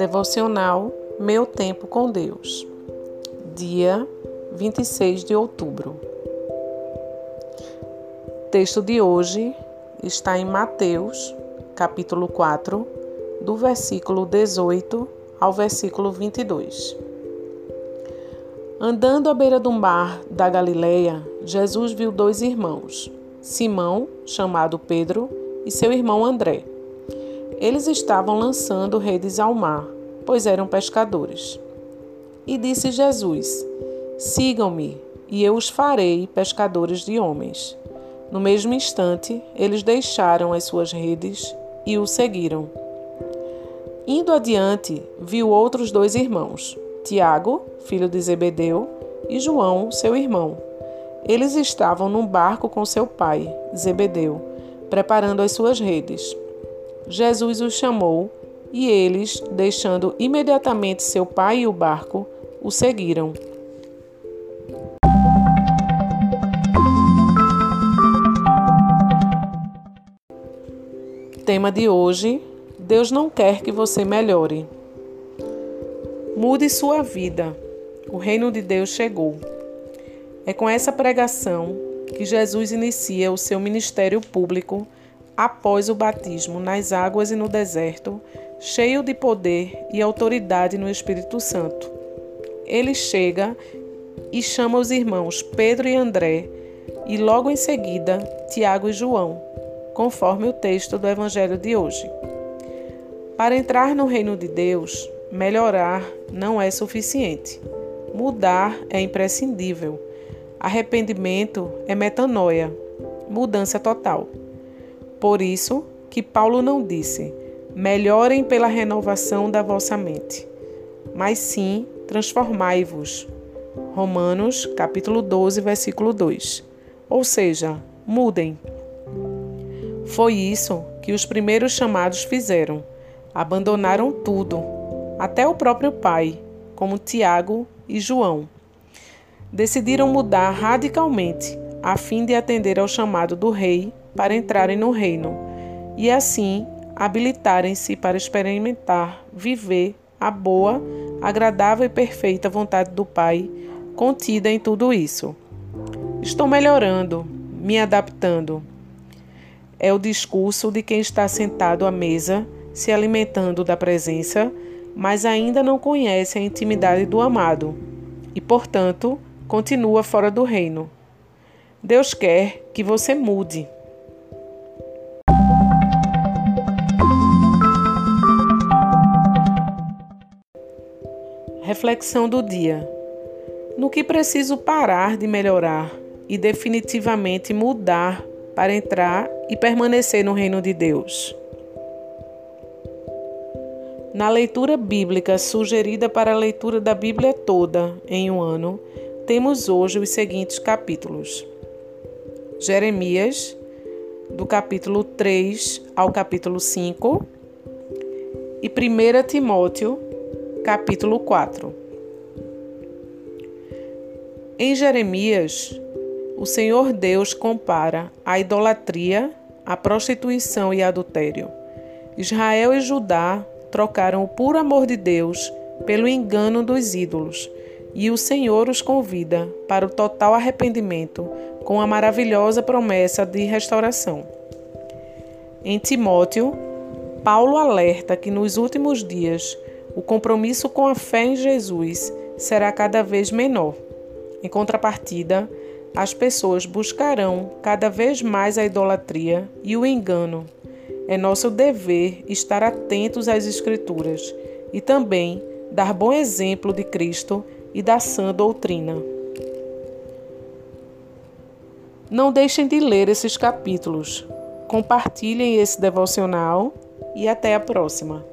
Devocional Meu Tempo com Deus, dia 26 de outubro. texto de hoje está em Mateus, capítulo 4, do versículo 18 ao versículo 22. Andando à beira do mar da Galileia, Jesus viu dois irmãos, Simão, chamado Pedro, e seu irmão André. Eles estavam lançando redes ao mar, pois eram pescadores. E disse Jesus: Sigam-me, e eu os farei pescadores de homens. No mesmo instante, eles deixaram as suas redes e o seguiram. Indo adiante, viu outros dois irmãos, Tiago, filho de Zebedeu, e João, seu irmão. Eles estavam num barco com seu pai, Zebedeu, preparando as suas redes. Jesus os chamou e eles, deixando imediatamente seu pai e o barco, o seguiram. Tema de hoje: Deus não quer que você melhore. Mude sua vida. O reino de Deus chegou. É com essa pregação que Jesus inicia o seu ministério público após o batismo nas águas e no deserto, cheio de poder e autoridade no Espírito Santo. Ele chega e chama os irmãos Pedro e André e logo em seguida Tiago e João, conforme o texto do Evangelho de hoje. Para entrar no reino de Deus, melhorar não é suficiente. Mudar é imprescindível. Arrependimento é metanoia, mudança total. Por isso que Paulo não disse: melhorem pela renovação da vossa mente, mas sim transformai-vos. Romanos, capítulo 12, versículo 2. Ou seja, mudem. Foi isso que os primeiros chamados fizeram. Abandonaram tudo, até o próprio pai, como Tiago e João. Decidiram mudar radicalmente, a fim de atender ao chamado do rei para entrarem no reino e assim habilitarem-se para experimentar, viver a boa, agradável e perfeita vontade do Pai contida em tudo isso. Estou melhorando, me adaptando. É o discurso de quem está sentado à mesa, se alimentando da presença, mas ainda não conhece a intimidade do amado e, portanto, continua fora do reino. Deus quer que você mude. Reflexão do dia: No que preciso parar de melhorar e definitivamente mudar para entrar e permanecer no reino de Deus? Na leitura bíblica sugerida para a leitura da Bíblia toda em um ano, temos hoje os seguintes capítulos: Jeremias, do capítulo 3 ao capítulo 5, e 1 Timóteo, capítulo 4. Em Jeremias, o Senhor Deus compara a idolatria, a prostituição e adultério. Israel e Judá trocaram o puro amor de Deus pelo engano dos ídolos, e o Senhor os convida para o total arrependimento com a maravilhosa promessa de restauração. Em Timóteo, Paulo alerta que nos últimos dias o compromisso com a fé em Jesus será cada vez menor. Em contrapartida, as pessoas buscarão cada vez mais a idolatria e o engano. É nosso dever estar atentos às Escrituras e também dar bom exemplo de Cristo e da sã doutrina. Não deixem de ler esses capítulos. Compartilhem esse devocional e até a próxima.